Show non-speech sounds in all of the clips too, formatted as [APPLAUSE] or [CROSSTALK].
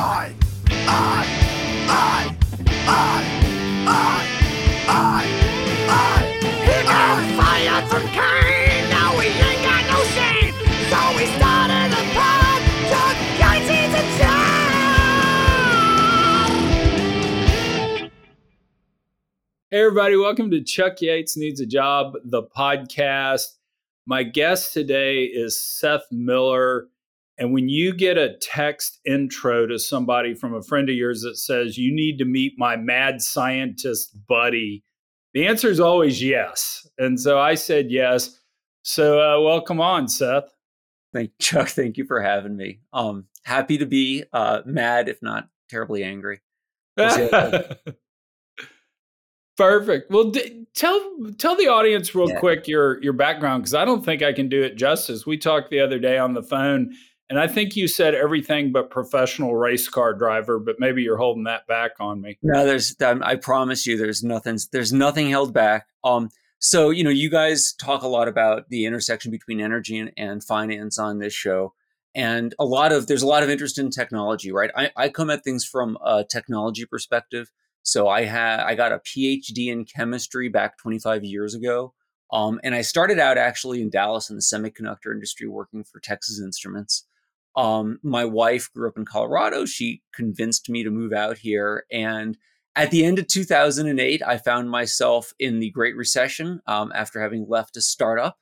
I, I, I, I, I, I, I. He got fired from Kayne, now we ain't got no shame. So we started a pod, Chuck Yates needs a job. Hey, everybody, welcome to Chuck Yates Needs a Job, the podcast. My guest today is Seth Miller. And when you get a text intro to somebody from a friend of yours that says, you need to meet my mad scientist buddy, the answer is always yes. And so I said yes. So uh, welcome on, Seth. Thank [LAUGHS] Chuck. Thank you for having me. Um, happy to be uh, mad, if not terribly angry. We'll see how it goes. Perfect. Well, d- tell tell the audience real Yeah. quick your your background because I don't think I can do it justice. We talked the other day on the phone, and I think you said everything but professional race car driver, but maybe you're holding that back on me. no, there's. I promise you, there's nothing. There's nothing held back. Um, so you know, you guys talk a lot about the intersection between energy and, and finance on this show, and a lot of there's a lot of interest in technology, right? I, I come at things from a technology perspective. So I had I got a PhD in chemistry back 25 years ago. Um, and I started out actually in Dallas in the semiconductor industry working for Texas Instruments. Um, my wife grew up in Colorado. She convinced me to move out here. And at the end of 2008, I found myself in the Great Recession um, after having left a startup.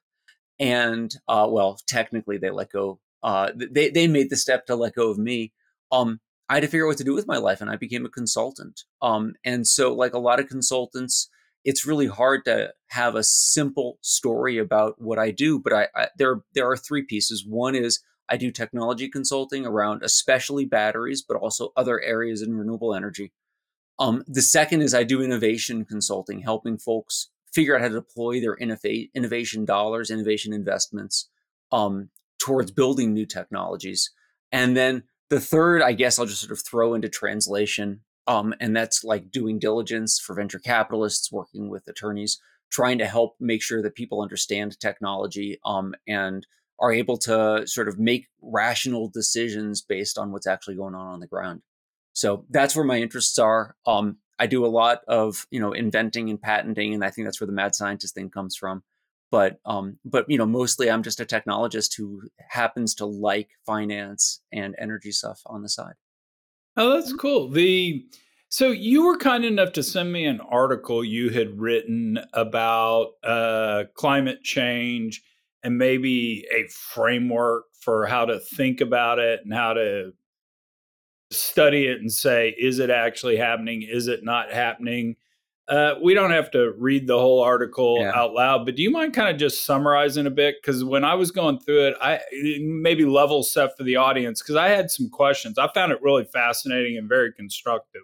And uh, well, technically, they let go. Uh, they they made the step to let go of me. Um, I had to figure out what to do with my life, and I became a consultant. Um, and so, like a lot of consultants, it's really hard to have a simple story about what I do. But I, I there there are three pieces. One is I do technology consulting around especially batteries, but also other areas in renewable energy. Um, the second is I do innovation consulting, helping folks figure out how to deploy their innova- innovation dollars, innovation investments um, towards building new technologies. And then the third, I guess I'll just sort of throw into translation. Um, and that's like doing diligence for venture capitalists, working with attorneys, trying to help make sure that people understand technology um, and are able to sort of make rational decisions based on what's actually going on on the ground. So that's where my interests are. Um, I do a lot of you know inventing and patenting, and I think that's where the mad scientist thing comes from. But um, but you know mostly I'm just a technologist who happens to like finance and energy stuff on the side. Oh, that's cool. The so you were kind enough to send me an article you had written about uh, climate change and maybe a framework for how to think about it and how to study it and say, is it actually happening? Is it not happening? Uh, we don't have to read the whole article Yeah. out loud, but do you mind kind of just summarizing a bit? Because when I was going through it, I maybe level set for the audience because I had some questions. I found it really fascinating and very constructive.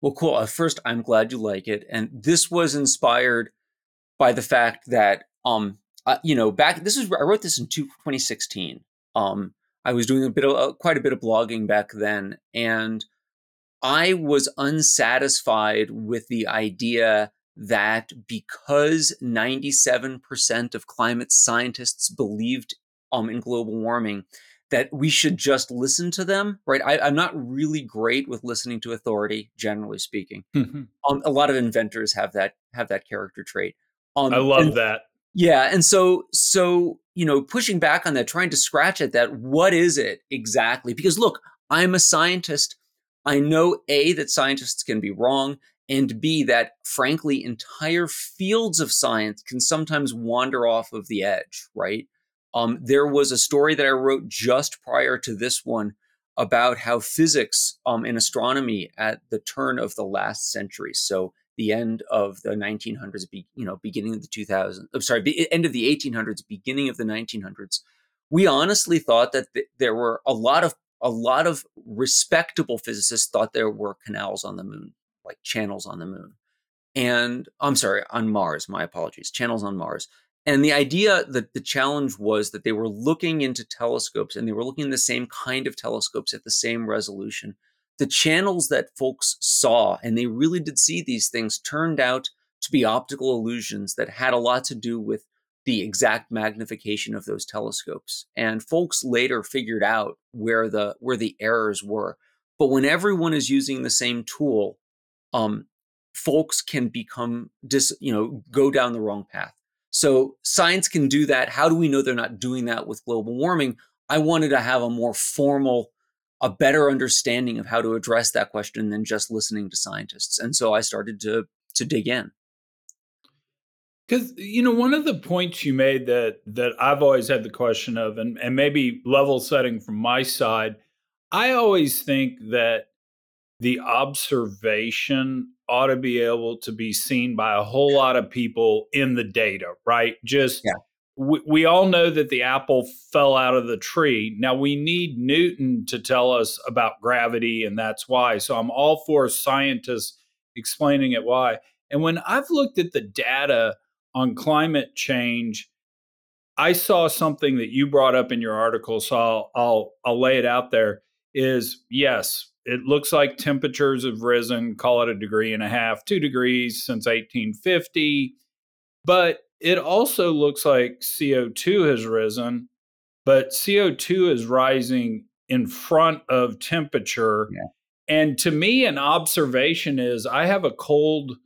Well, cool. Uh, first, I'm glad you like it, and this was inspired by the fact that um, uh, you know, back this is I wrote this in two, 2016. Um, I was doing a bit of uh, quite a bit of blogging back then, and I was unsatisfied with the idea that because 97% of climate scientists believed um, in global warming, that we should just listen to them, right? I, I'm not really great with listening to authority, generally speaking. [LAUGHS] Um, a lot of inventors have that have that character trait. Um, I love and- that. Yeah, and so so you know, pushing back on that, trying to scratch at that, what is it exactly? Because look, I'm a scientist. I know A that scientists can be wrong, and B that frankly entire fields of science can sometimes wander off of the edge, right? Um, there was a story that I wrote just prior to this one about how physics um, and astronomy at the turn of the last century, so the end of the 1900s, be, you know, beginning of the 2000s, I'm sorry, be, end of the 1800s, beginning of the 1900s, we honestly thought that th- there were a lot of a lot of respectable physicists thought there were canals on the moon, like channels on the moon, and I'm sorry, on Mars. My apologies, channels on Mars. And the idea that the challenge was that they were looking into telescopes and they were looking in the same kind of telescopes at the same resolution. The channels that folks saw, and they really did see these things, turned out to be optical illusions that had a lot to do with the exact magnification of those telescopes. And folks later figured out where the where the errors were. But when everyone is using the same tool, um, folks can become dis, you know, go down the wrong path. So science can do that. How do we know they're not doing that with global warming? I wanted to have a more formal, a better understanding of how to address that question than just listening to scientists. And so I started to to dig in. Because you know, one of the points you made that that I've always had the question of, and, and maybe level setting from my side, I always think that the observation ought to be able to be seen by a whole lot of people in the data, right? Just yeah. We, we all know that the apple fell out of the tree. Now we need Newton to tell us about gravity, and that's why. So I'm all for scientists explaining it why. And when I've looked at the data on climate change, I saw something that you brought up in your article, so I'll, I'll, I'll lay it out there. Is yes, it looks like temperatures have risen, call it a degree and a half, two degrees since 1850. But it also looks like CO2 has risen, but CO2 is rising in front of temperature. Yeah. And to me, an observation is I have a cold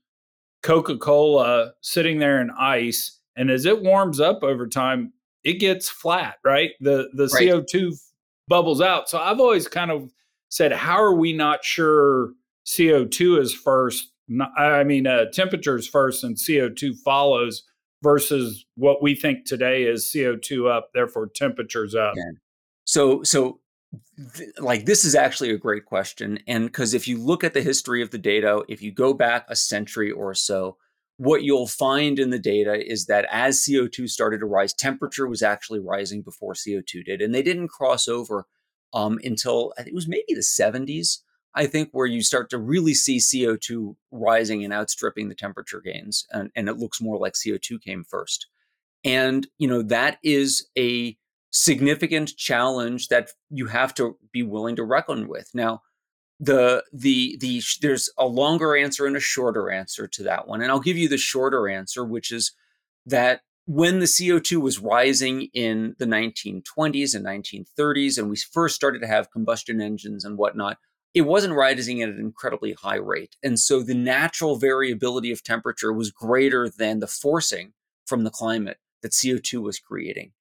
Coca Cola sitting there in ice, and as it warms up over time, it gets flat, right? The the right. CO2 bubbles out. So I've always kind of said, how are we not sure CO2 is first? I mean, uh, temperature is first and CO2 follows versus what we think today is CO2 up, therefore temperatures up. So, so th- like this is actually a great question. And because if you look at the history of the data, if you go back a century or so, what you'll find in the data is that as CO2 started to rise, temperature was actually rising before CO2 did. And they didn't cross over um, until I think it was maybe the 70s, I think, where you start to really see CO2 rising and outstripping the temperature gains. And, and it looks more like CO2 came first. And, you know, that is a significant challenge that you have to be willing to reckon with. Now, the the the there's a longer answer and a shorter answer to that one and i'll give you the shorter answer which is that when the CO2 was rising in the 1920s and 1930s, and we first started to have combustion engines and whatnot, it wasn't rising at an incredibly high rate. And so the natural variability of temperature was greater than the forcing from the climate that CO2 was creating.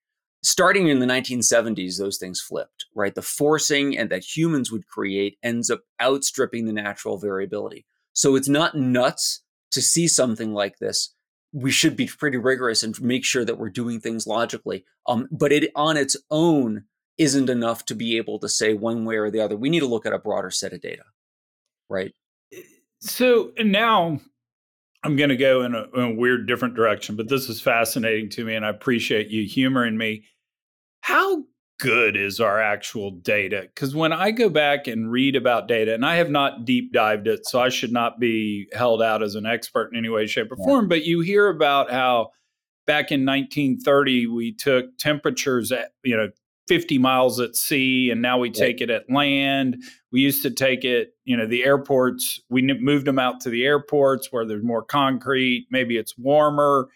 Starting in the 1970s, those things flipped, right? The forcing and that humans would create ends up outstripping the natural variability. So it's not nuts to see something like this we should be pretty rigorous and make sure that we're doing things logically. Um, but it on its own isn't enough to be able to say one way or the other. We need to look at a broader set of data, right? Eh, so now I'm going to go in a, in a weird, different direction, but this is fascinating to me, and I appreciate you humoring me. How good is our actual data? Because when I go back and read about data, and I have not deep dived it, so I should not be held out as an expert in any way, shape, or yeah. form, but you hear about how back in 1930 we took temperatures at, you know, 50 miles at sea and now we take it at land. We used to take it, you know, the airports, we moved them out to the airports where there's more concrete, maybe it's warmer.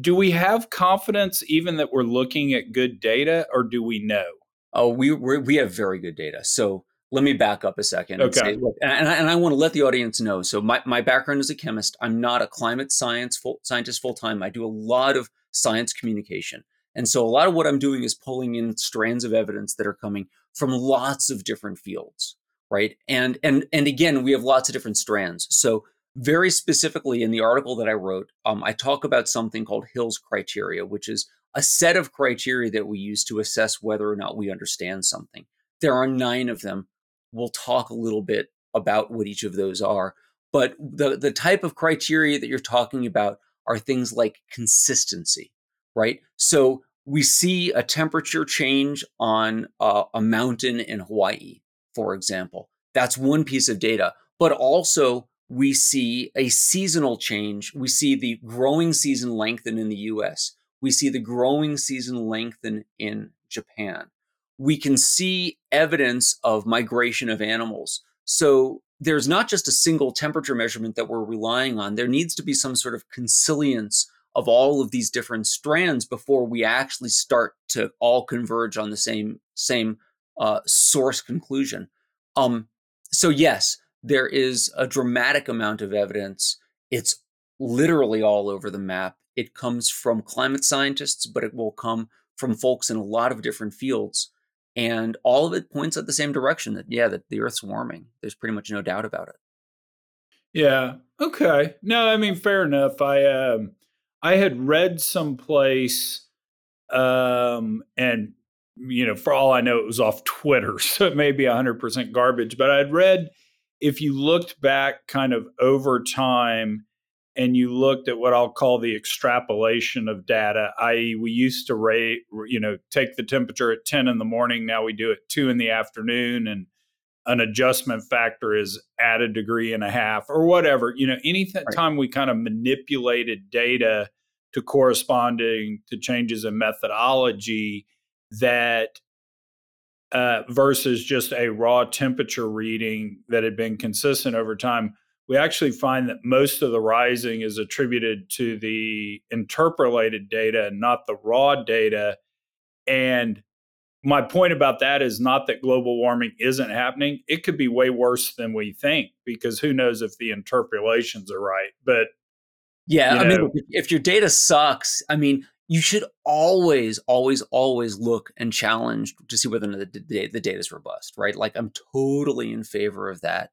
Do we have confidence even that we're looking at good data or do we know? Oh we we have very good data. So let me back up a second okay. and, say, look, and, I, and I want to let the audience know. So my, my background is a chemist. I'm not a climate science full, scientist full time i do a lot of science communication and so a lot of what i'm doing is pulling in strands of evidence that are coming from lots of different fields right and and and again we have lots of different strands so very specifically in the article that I wrote, um, I talk about something called Hill's criteria, which is a set of criteria that we use to assess whether or not we understand something. There are nine of them. We'll talk a little bit about what each of those are. But the, the type of criteria that you're talking about are things like consistency, right? So we see a temperature change on a, a mountain in Hawaii, for example. That's one piece of data. But also, we see a seasonal change. We see the growing season lengthen in the US. We see the growing season lengthen in Japan. We can see evidence of migration of animals. So there's not just a single temperature measurement that we're relying on. There needs to be some sort of consilience of all of these different strands before we actually start to all converge on the same same uh, source conclusion. Um, so yes, there is a dramatic amount of evidence. It's literally all over the map. It comes from climate scientists, but it will come from folks in a lot of different fields. And all of it points at the same direction that, yeah, that the Earth's warming. There's pretty much no doubt about it. Yeah. Okay. No, I mean, fair enough. I, um, I had read someplace, um, and you know, for all I know, it was off Twitter, [LAUGHS] so it may be 100% garbage. But I'd read if you looked back kind of over time and you looked at what I'll call the extrapolation of data, i.e., we used to rate, you know, take the temperature at 10 in the morning, now we do it two in the afternoon, and an adjustment factor is add a degree and a half or whatever. You know, anytime right. we kind of manipulated data to corresponding to changes in methodology that uh, versus just a raw temperature reading that had been consistent over time, we actually find that most of the rising is attributed to the interpolated data and not the raw data. And my point about that is not that global warming isn't happening. It could be way worse than we think because who knows if the interpolations are right. But yeah, I know, mean, if your data sucks, I mean, you should always, always, always look and challenge to see whether the, the, the data is robust, right? Like I'm totally in favor of that.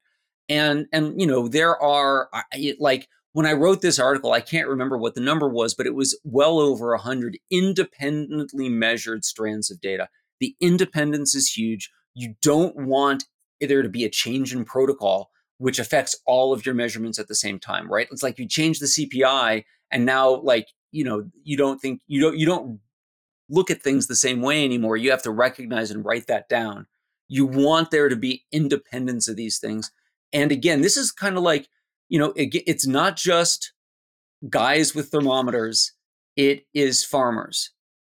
And and you know there are like when I wrote this article, I can't remember what the number was, but it was well over a hundred independently measured strands of data. The independence is huge. You don't want there to be a change in protocol which affects all of your measurements at the same time, right? It's like you change the CPI and now like you know you don't think you don't you don't look at things the same way anymore. You have to recognize and write that down. You want there to be independence of these things. And again this is kind of like you know it, it's not just guys with thermometers. It is farmers.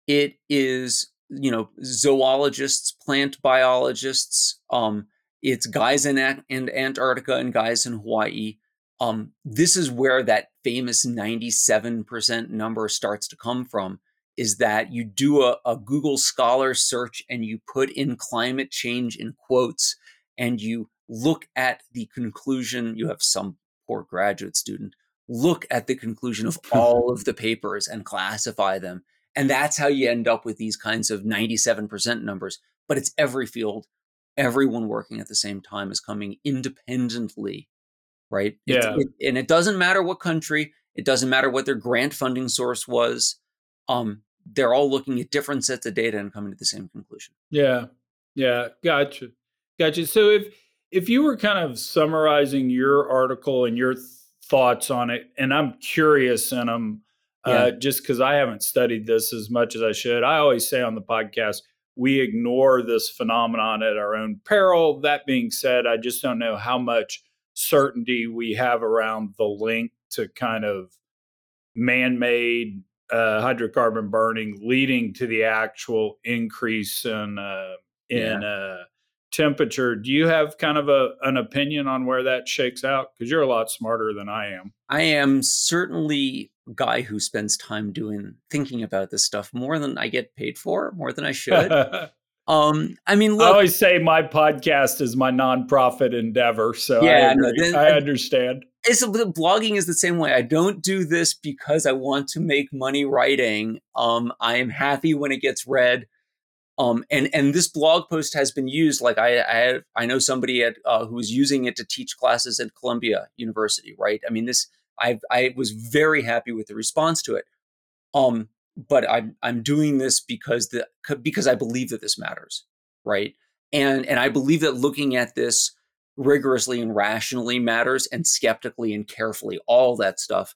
It is you know zoologists plant biologists um it's guys in, in antarctica and guys in hawaii um, this is where that famous 97% number starts to come from is that you do a, a Google Scholar search and you put in climate change in quotes and you look at the conclusion. You have some poor graduate student look at the conclusion of [LAUGHS] all of the papers and classify them. And that's how you end up with these kinds of 97% numbers. But it's every field, everyone working at the same time is coming independently right? Yeah. It, and it doesn't matter what country, it doesn't matter what their grant funding source was. Um, they're all looking at different sets of data and coming to the same conclusion. Yeah. Yeah. Gotcha. Gotcha. So if if you were kind of summarizing your article and your th- thoughts on it, and I'm curious and I'm uh, just because I haven't studied this as much as I should. I always say on the podcast, we ignore this phenomenon at our own peril. That being said, I just don't know how much certainty we have around the link to kind of man-made uh, hydrocarbon burning leading to the actual increase in uh, in yeah. Temperature. Do you have kind of a an opinion on where that shakes out? Because you're a lot smarter than I am. I am certainly a guy who spends time doing thinking about this stuff more than I get paid for, more than I should. [LAUGHS] Um, I mean, look, I always say my podcast is my nonprofit endeavor, so yeah, I, no, then, I understand. It's blogging is the same way. I don't do this because I want to make money writing. Um, I am happy when it gets read. Um, and and this blog post has been used. Like I I, I know somebody at uh, who was using it to teach classes at Columbia University. Right. I mean, this I I was very happy with the response to it. Um, but I'm I'm doing this because the because I believe that this matters, right? And and I believe that looking at this rigorously and rationally matters, and skeptically and carefully, all that stuff.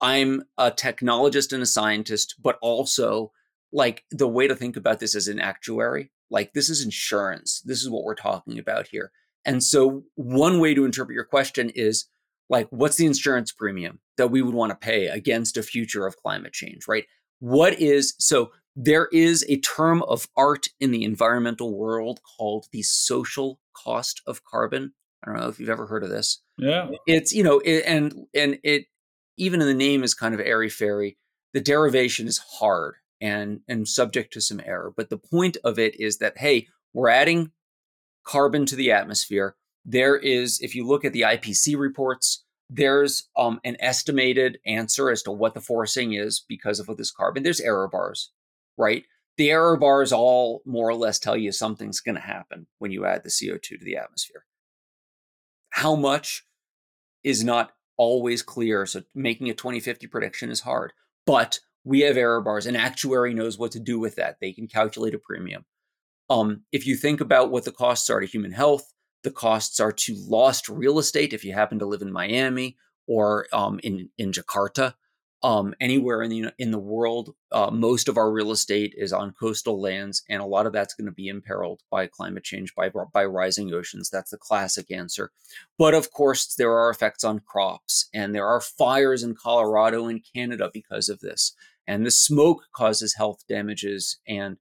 I'm a technologist and a scientist, but also like the way to think about this as an actuary. Like this is insurance. This is what we're talking about here. And so one way to interpret your question is like, what's the insurance premium that we would want to pay against a future of climate change, right? What is so there is a term of art in the environmental world called the social cost of carbon. I don't know if you've ever heard of this. Yeah. It's, you know, it, and and it even in the name is kind of airy fairy. The derivation is hard and and subject to some error, but the point of it is that hey, we're adding carbon to the atmosphere. there is, if you look at the IPC reports, there's um, an estimated answer as to what the forcing is because of this carbon. There's error bars, right? The error bars all more or less tell you something's going to happen when you add the CO2 to the atmosphere. How much is not always clear. So making a 2050 prediction is hard, but we have error bars. An actuary knows what to do with that. They can calculate a premium. Um, if you think about what the costs are to human health, the costs are to lost real estate if you happen to live in Miami or um, in in Jakarta um, anywhere in the in the world. Uh, most of our real estate is on coastal lands, and a lot of that's going to be imperiled by climate change, by by rising oceans. That's the classic answer. But of course, there are effects on crops, and there are fires in Colorado and Canada because of this, and the smoke causes health damages, and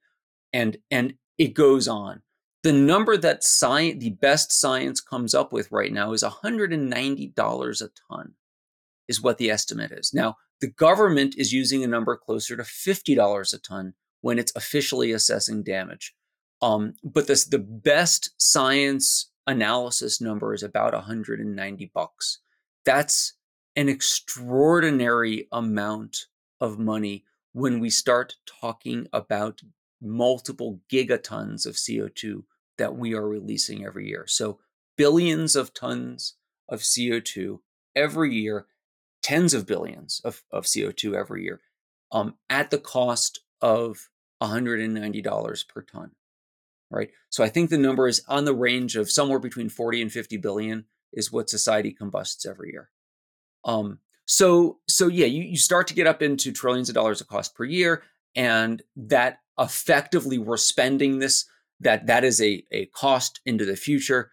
and and it goes on. The number that science, the best science comes up with right now is $190 a ton is what the estimate is. Now, the government is using a number closer to $50 a ton when it's officially assessing damage. Um, but this, the best science analysis number is about 190 bucks. That's an extraordinary amount of money when we start talking about multiple gigatons of CO2 that we are releasing every year. So, billions of tons of CO2 every year tens of billions of, of CO2 every year um, at the cost of $190 per ton. Right. So I think the number is on the range of somewhere between 40 and 50 billion is what society combusts every year. Um, so so yeah, you, you start to get up into trillions of dollars of cost per year, and that effectively we're spending this that that is a, a cost into the future.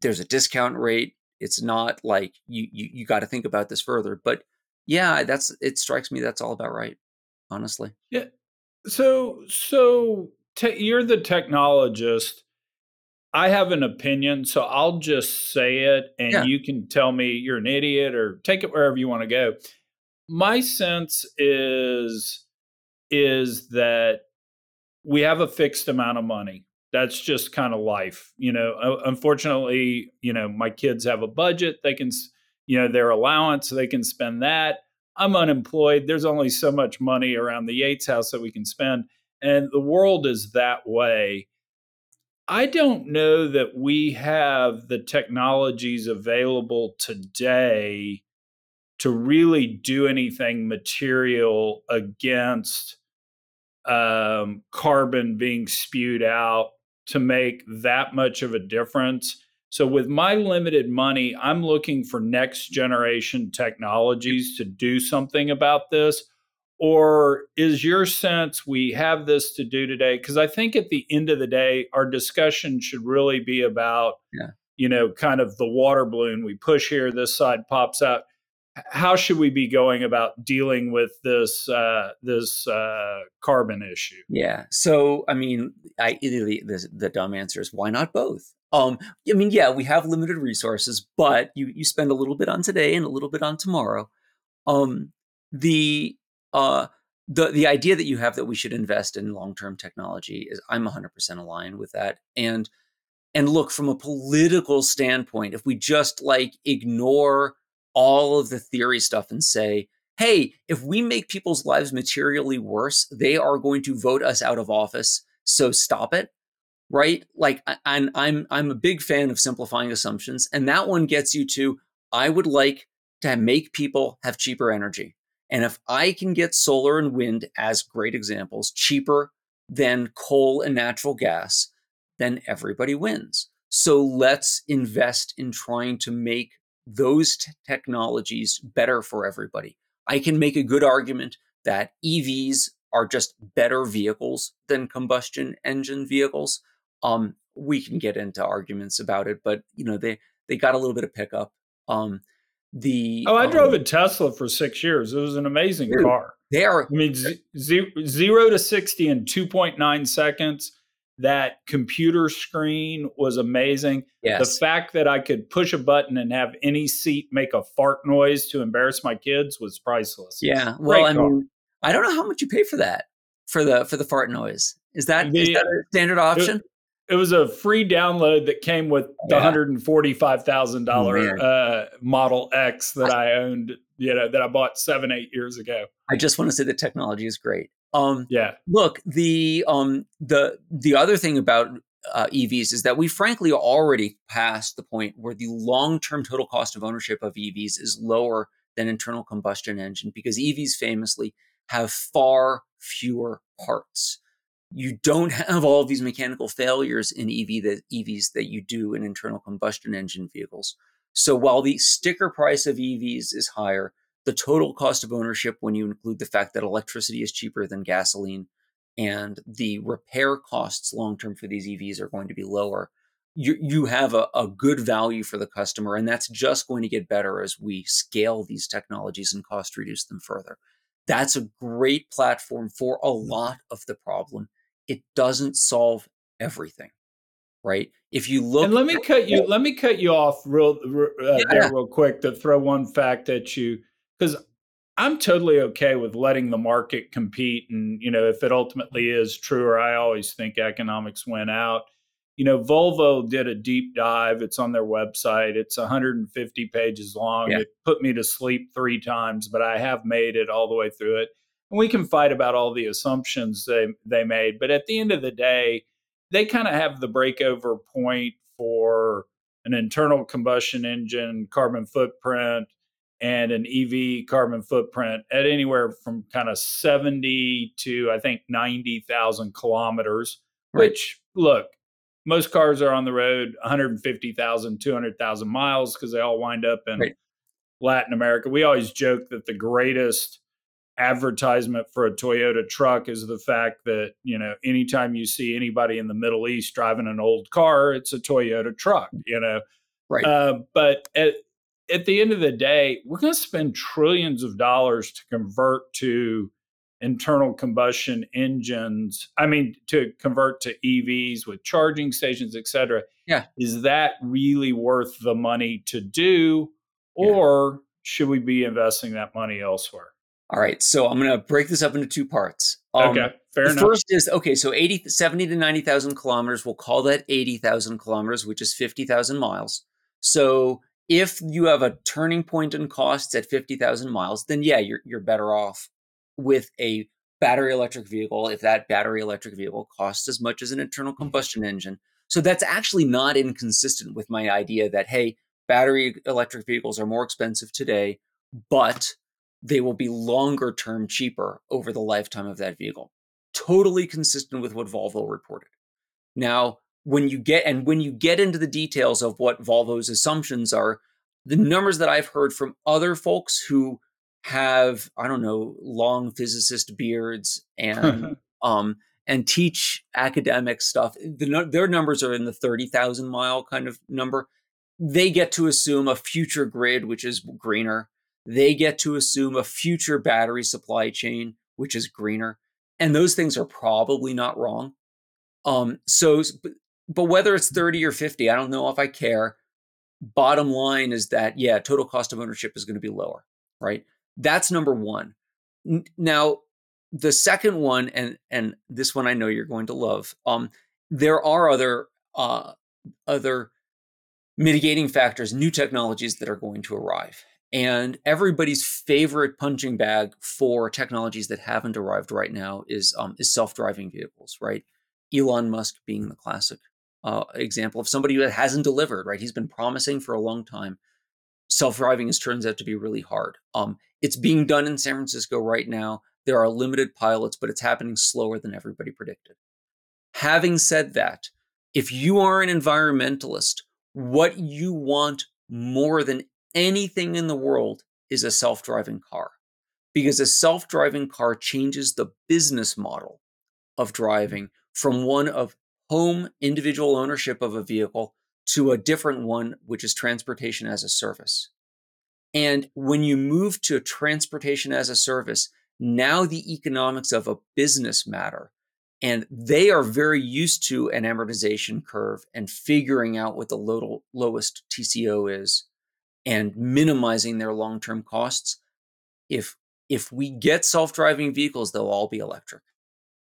There's a discount rate it's not like you you, you got to think about this further. But yeah, that's it strikes me that's all about right, honestly. Yeah. So so te- you're the technologist. I have an opinion, so I'll just say it and yeah. you can tell me you're an idiot or take it wherever you want to go. My sense is is that we have a fixed amount of money that's just kind of life you know unfortunately you know my kids have a budget they can you know their allowance they can spend that i'm unemployed there's only so much money around the yates house that we can spend and the world is that way i don't know that we have the technologies available today to really do anything material against um, carbon being spewed out to make that much of a difference. So, with my limited money, I'm looking for next generation technologies to do something about this. Or is your sense we have this to do today? Because I think at the end of the day, our discussion should really be about, yeah. you know, kind of the water balloon. We push here, this side pops out how should we be going about dealing with this uh, this uh, carbon issue? Yeah. So, I mean, I the, the, the dumb answer is why not both? Um, I mean, yeah, we have limited resources, but you you spend a little bit on today and a little bit on tomorrow. Um, the uh, the the idea that you have that we should invest in long term technology is I'm 100% aligned with that, and and look from a political standpoint, if we just like ignore all of the theory stuff and say, hey, if we make people's lives materially worse, they are going to vote us out of office. So stop it. Right? Like I'm I'm I'm a big fan of simplifying assumptions. And that one gets you to I would like to make people have cheaper energy. And if I can get solar and wind as great examples cheaper than coal and natural gas, then everybody wins. So let's invest in trying to make those t- technologies better for everybody. I can make a good argument that EVs are just better vehicles than combustion engine vehicles. Um, we can get into arguments about it, but you know they they got a little bit of pickup. Um, the oh, I um, drove a Tesla for six years. It was an amazing dude, car. They are. I mean, z- zero to sixty in two point nine seconds that computer screen was amazing. Yes. The fact that I could push a button and have any seat make a fart noise to embarrass my kids was priceless. Yeah. Well, I mean, I don't know how much you pay for that for the for the fart noise. Is that the, is that a standard option? it was a free download that came with the Yeah. hundred and forty five thousand Oh, uh, Model X that I owned. You know that I bought seven eight years ago. I just want to say the technology is great. Um, Yeah, look, the um, the the other thing about uh, EVs is that we frankly already passed the point where the long term total cost of ownership of EVs is lower than internal combustion engine because EVs famously have far fewer parts. You don't have all of these mechanical failures in EV that EVs that you do in internal combustion engine vehicles. So while the sticker price of EVs is higher, the total cost of ownership when you include the fact that electricity is cheaper than gasoline and the repair costs long term for these EVs are going to be lower. You, you have a, a good value for the customer, and that's just going to get better as we scale these technologies and cost reduce them further. That's a great platform for a mm. lot of the problem. It doesn't solve everything, right? If you look, and let me cut you. Let me cut you off real uh, Yeah. there real quick to throw one fact at you because I'm totally okay with letting the market compete, and you know if it ultimately is true, or I always think economics went out. You know, Volvo did a deep dive. It's on their website. It's 150 pages long. Yeah. It put me to sleep three times, but I have made it all the way through it. And we can fight about all the assumptions they they made, but at the end of the day, they kind of have the breakover point for an internal combustion engine carbon footprint and an EV carbon footprint at anywhere from kind of 70 to I think 90,000 kilometers, Right. which look, most cars are on the road 150,000, 200,000 miles because they all wind up in Right. Latin America. We always joke that the greatest advertisement for a Toyota truck is the fact that, you know, anytime you see anybody in the Middle East driving an old car, it's a Toyota truck, you know. Right. Uh, but at, at the end of the day, we're going to spend trillions of dollars to convert to internal combustion engines. I mean, to convert to EVs with charging stations, et cetera. Yeah. Is that really worth the money to do? Yeah. Or should we be investing that money elsewhere? All right, so I'm going to break this up into two parts. Um, okay, fair the enough. first is okay, so 80, 70 to 90,000 kilometers, we'll call that 80,000 kilometers, which is 50,000 miles. So if you have a turning point in costs at 50,000 miles, then yeah, you're, you're better off with a battery electric vehicle if that battery electric vehicle costs as much as an internal combustion engine. So that's actually not inconsistent with my idea that, hey, battery electric vehicles are more expensive today, but they will be longer term cheaper over the lifetime of that vehicle. Totally consistent with what Volvo reported. Now, when you get and when you get into the details of what Volvo's assumptions are, the numbers that I've heard from other folks who have, I don't know, long physicist beards and [LAUGHS] um and teach academic stuff, the, their numbers are in the 30,000 mile kind of number. They get to assume a future grid, which is greener they get to assume a future battery supply chain which is greener and those things are probably not wrong. Um so but, whether it's 30 or 50 i don't know if i care. Bottom line is that yeah total cost of ownership is going to be lower right? That's number 1 now the second one and and this one i know you're going to love um there are other uh other mitigating factors new technologies that are going to arrive and everybody's favorite punching bag for technologies that haven't arrived right now is um, is self-driving vehicles, right? Elon Musk being the classic uh, example of somebody that hasn't delivered, right? He's been promising for a long time. Self-driving is turns out to be really hard. Um, it's being done in San Francisco right now. There are limited pilots, but it's happening slower than everybody predicted. Having said that, if you are an environmentalist, what you want more than anything in the world is a self driving car. Because a self driving car changes the business model of driving from one of home individual ownership of a vehicle to a different one, which is transportation as a service. And when you move to transportation as a service, now the economics of a business matter. And they are very used to an amortization curve and figuring out what the low, lowest TCO is and minimizing their long-term costs. If if we get self-driving vehicles, they'll all be electric.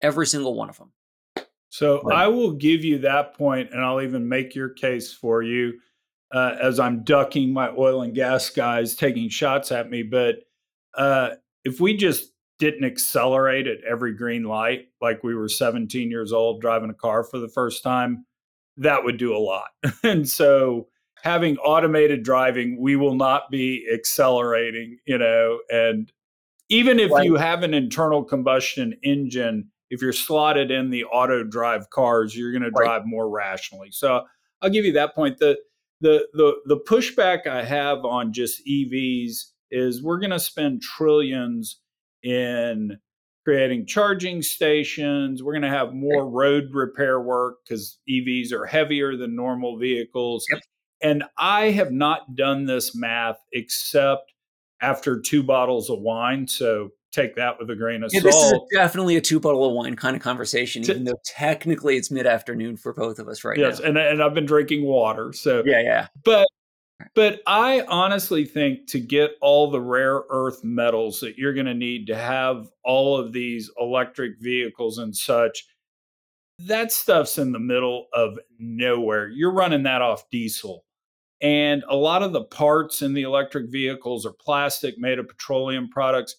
Every single one of them. So Right. I will give you that point, and I'll even make your case for you uh, as I'm ducking my oil and gas guys taking shots at me. But uh, if we just didn't accelerate at every green light, like we were 17 years old driving a car for the first time, that would do a lot. [LAUGHS] and so having automated driving, we will not be accelerating, you know, and even if Right. you have an internal combustion engine, if you're slotted in the auto drive cars, you're going to Right. drive more rationally. So I'll give you that point. The the the the pushback I have on just EVs is we're going to spend trillions in creating charging stations. We're going to have more road repair work because EVs are heavier than normal vehicles. Yep. And I have not done this math except after two bottles of wine. So take that with a grain of Yeah, this is salt. definitely a two bottle of wine kind of conversation, even though technically it's mid afternoon for both of us right now. yes, now. and and I've been drinking water. So Yeah, yeah. but but I honestly think to get all the rare earth metals that you're going to need to have all of these electric vehicles and such, that stuff's in the middle of nowhere. You're running that off diesel. And a lot of the parts in the electric vehicles are plastic made of petroleum products.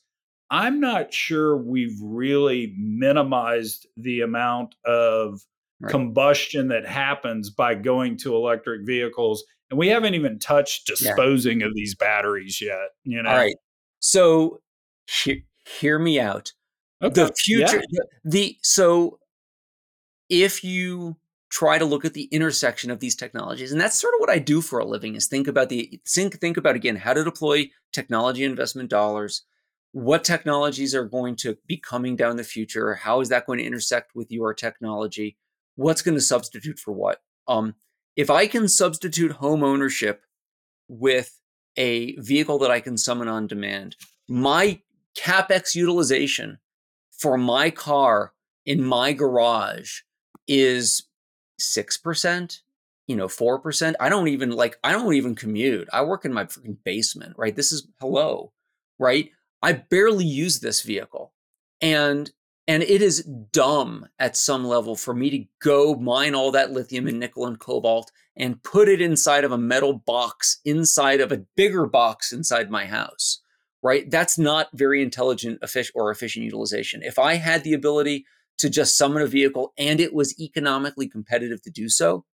I'm not sure we've really minimized the amount of Right. combustion that happens by going to electric vehicles. And we haven't even touched disposing of these batteries yet. You know, All right. So he- hear me out. Okay. The future Yeah. the, the so if you try to look at the intersection of these technologies, and that's sort of what I do for a living is think about the think think about again how to deploy technology investment dollars. What technologies are going to be coming down the future? How is that going to intersect with your technology? What's going to substitute for what? Um, if I can substitute home ownership with a vehicle that I can summon on demand, my capex utilization for my car in my garage is 6%, you know, 4%. I don't even like I don't even commute. I work in my freaking basement, right? This is hello, right? I barely use this vehicle. And and it is dumb at some level for me to go mine all that lithium and nickel and cobalt and put it inside of a metal box inside of a bigger box inside my house right that's not very intelligent efficient or efficient utilization if i had the ability to just summon a vehicle and it was economically competitive to do so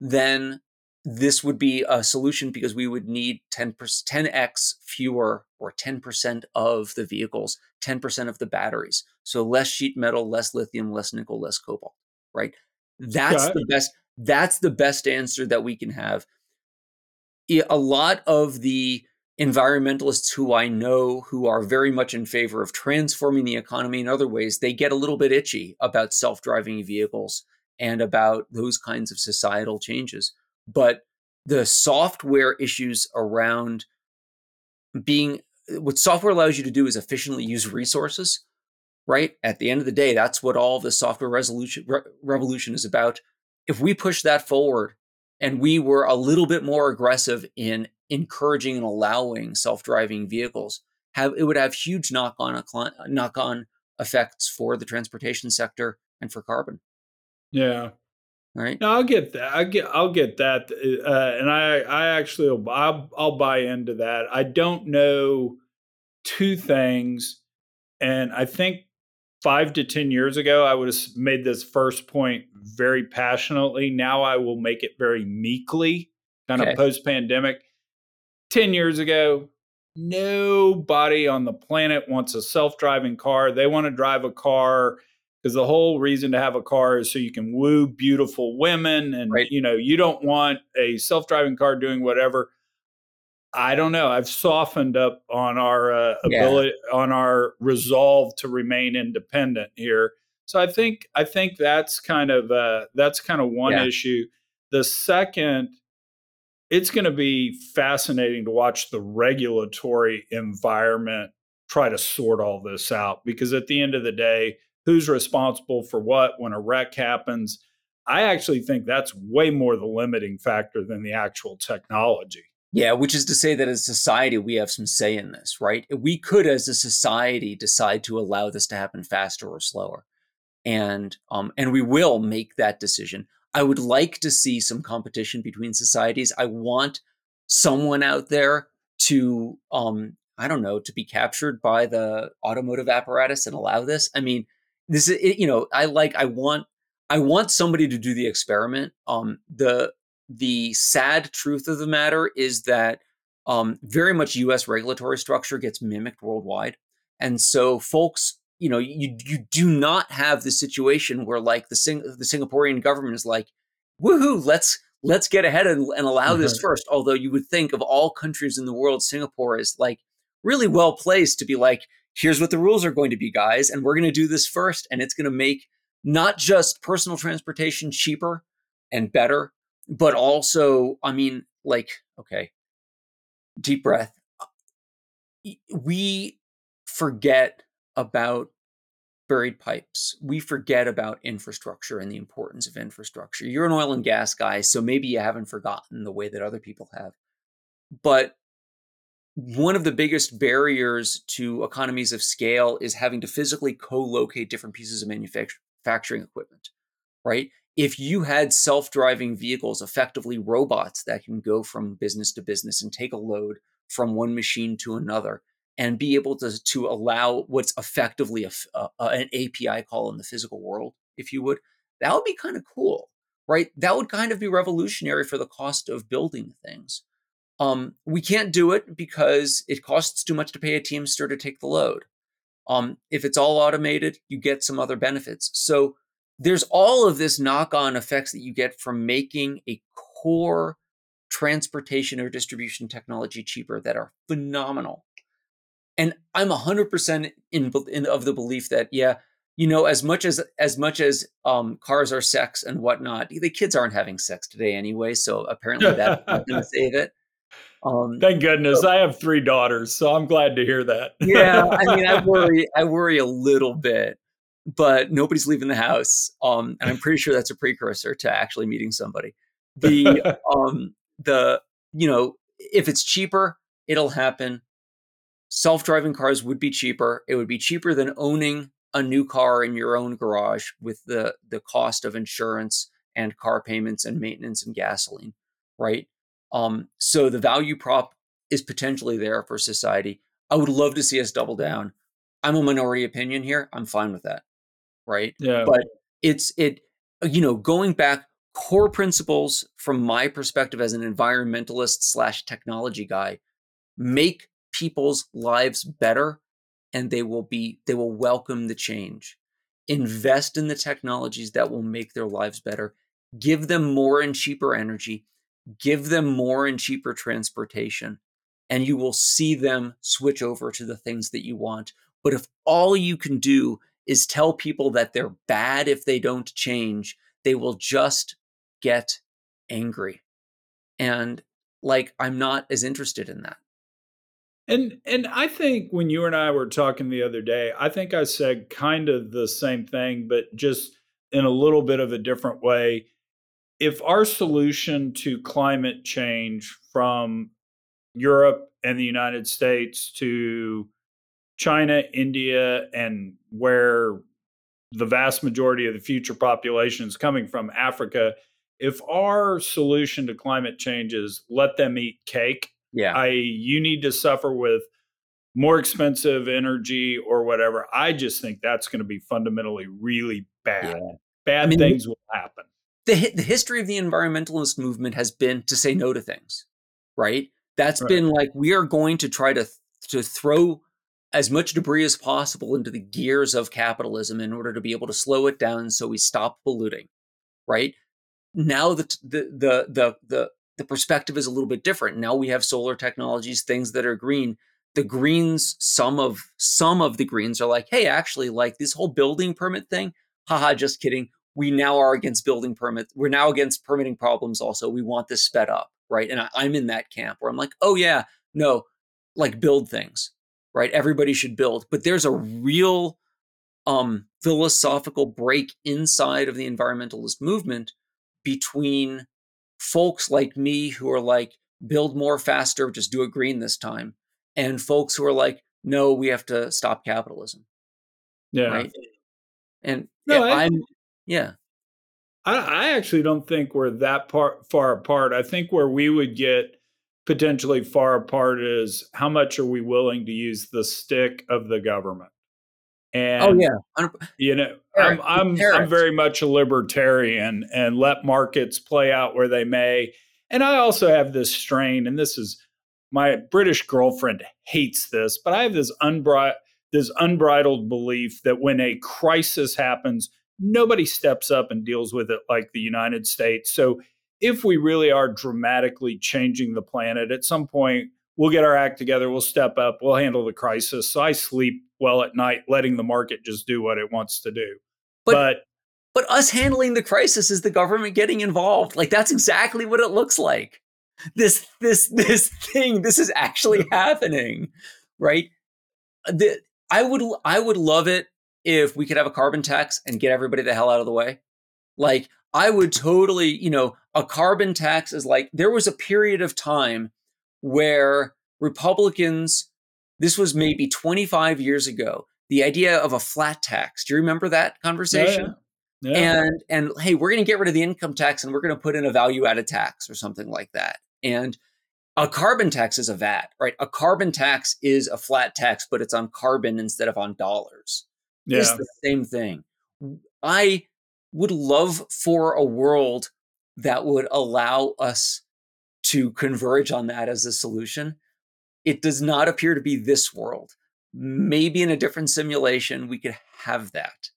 then this would be a solution because we would need 10 10x fewer or 10% of the vehicles 10% of the batteries. So less sheet metal less lithium less nickel less cobalt right? That's the best that's the best answer that we can have. A lot of the environmentalists who I know who are very much in favor of transforming the economy in other ways, they get a little bit itchy about self driving vehicles and about those kinds of societal changes. But the software issues around being what software allows you to do is efficiently use resources, right? At the end of the day, that's what all the software resolution re- revolution is about. If we push that forward and we were a little bit more aggressive in encouraging and allowing self-driving vehicles, have it would have huge knock-on knock-on effects for the transportation sector and for carbon. yeah. Right? No, I'll get that. I get. I'll get that. Uh, and I, I actually, will, I'll, I'll buy into that. I don't know two things, and I think five to ten years ago, I would have made this first point very passionately. Now I will make it very meekly, kind Okay. of post pandemic. Ten years ago, nobody on the planet wants a self driving car. They want to drive a car because the whole reason to have a car is so you can woo beautiful women and Right. you know you don't want a self-driving car doing whatever i don't know i've softened up on our uh, Yeah. ability on our resolve to remain independent here so i think i think that's kind of uh, that's kind of one Yeah. issue the second it's going to be fascinating to watch the regulatory environment try to sort all this out because at the end of the day who's responsible for what when a wreck happens. I actually think that's way more the limiting factor than the actual technology. Yeah, which is to say that as society, we have some say in this, right? We could, as a society, decide to allow this to happen faster or slower. and um, and we will make that decision. I would like to see some competition between societies. I want someone out there to um, I don't know to be captured by the automotive apparatus and allow this. I mean, this is you know I like I want I want somebody to do the experiment. Um, the the sad truth of the matter is that um, very much U.S. regulatory structure gets mimicked worldwide, and so folks, you know, you you do not have the situation where like the Sing- the Singaporean government is like, woohoo, let's let's get ahead and, and allow mm-hmm. this first. Although you would think of all countries in the world, Singapore is like really well placed to be like, here's what the rules are going to be, guys, and we're going to do this first, and it's going to make not just personal transportation cheaper and better, but also, I mean, like, okay, deep breath. We forget about buried pipes. We forget about infrastructure and the importance of infrastructure. You're an oil and gas guy, so maybe you haven't forgotten the way that other people have. But one of the biggest barriers to economies of scale is having to physically co locate different pieces of manufacturing equipment, right? If you had self driving vehicles, effectively robots that can go from business to business and take a load from one machine to another and be able to, to allow what's effectively a, uh, an API call in the physical world, if you would, that would be kind of cool, right? That would kind of be revolutionary for the cost of building things. Um, we can't do it because it costs too much to pay a Teamster to take the load. Um, if it's all automated, you get some other benefits. So there's all of this knock on effects that you get from making a core transportation or distribution technology cheaper that are phenomenal. And I'm 100% in, in of the belief that yeah, you know, as much as as much as um, cars are sex and whatnot, the kids aren't having sex today anyway. So apparently that's [LAUGHS] not going to save it. Um, Thank goodness so, I have three daughters, so I'm glad to hear that. yeah, I mean, I [LAUGHS] worry, I worry a little bit, but nobody's leaving the house, um, and I'm pretty sure that's a precursor to actually meeting somebody. The [LAUGHS] um, the you know, if it's cheaper, it'll happen. Self-driving cars would be cheaper. It would be cheaper than owning a new car in your own garage with the the cost of insurance and car payments and maintenance and gasoline, right? Um, so the value prop is potentially there for society. I would love to see us double down. I'm a minority opinion here. I'm fine with that. Right. Yeah. But it's, it, you know, going back core principles from my perspective as an environmentalist slash technology guy make people's lives better and they will be, they will welcome the change. Invest in the technologies that will make their lives better. Give them more and cheaper energy give them more and cheaper transportation, and you will see them switch over to the things that you want. But if all you can do is tell people that they're bad if they don't change, they will just get angry. And like, I'm not as interested in that. And and I think when you and I were talking the other day, I think I said kind of the same thing, but just in a little bit of a different way. If our solution to climate change from Europe and the United States to China, India, and where the vast majority of the future population is coming from, Africa, if our solution to climate change is let them eat cake, yeah, I you need to suffer with more expensive energy or whatever. I just think that's going to be fundamentally really bad. Yeah. Bad I mean, things will happen the the history of the environmentalist movement has been to say no to things, right? That's right. been like we are going to try to to throw as much debris as possible into the gears of capitalism in order to be able to slow it down so we stop polluting, right? Now the the the the the, the perspective is a little bit different. Now we have solar technologies, things that are green. The greens, some of some of the greens are like, hey, actually, like this whole building permit thing. Haha, just kidding we now are against building permits. We're now against permitting problems also. We want this sped up, right? And I, I'm in that camp where I'm like, oh yeah, no, like build things, right? Everybody should build. But there's a real um, philosophical break inside of the environmentalist movement between folks like me who are like, build more faster, just do it green this time, and folks who are like, no, we have to stop capitalism. Yeah. Right. And No, yeah, I- I'm yeah. I, I actually don't think we're that par, far apart. I think where we would get potentially far apart is how much are we willing to use the stick of the government? Oh, and Oh yeah. you know, I'm I'm, I'm very much a libertarian and let markets play out where they may. And I also have this strain, and this is my British girlfriend hates this, but I have this unbri- this unbridled belief that when a crisis happens, nobody steps up and deals with it like the United States. So if we really are dramatically changing the planet, at some point we'll get our act together, we'll step up, we'll handle the crisis. So I sleep well at night, letting the market just do what it wants to do. But- but But us handling the crisis is the government getting involved. Like that's exactly what it looks like. This this this thing this is actually happening, right? The, I would I would love it if we could have a carbon tax and get everybody the hell out of the way. Like I would totally, you know, a carbon tax is like there was a period of time where Republicans this was maybe 25 years ago. The idea of a flat tax. Do you remember that conversation? Yeah, yeah. and and hey we're going to get rid of the income tax and we're going to put in a value added tax or something like that and a carbon tax is a vat right a carbon tax is a flat tax but it's on carbon instead of on dollars it's the same thing i would love for a world that would allow us to converge on that as a solution it does not appear to be this world maybe in a different simulation we could have that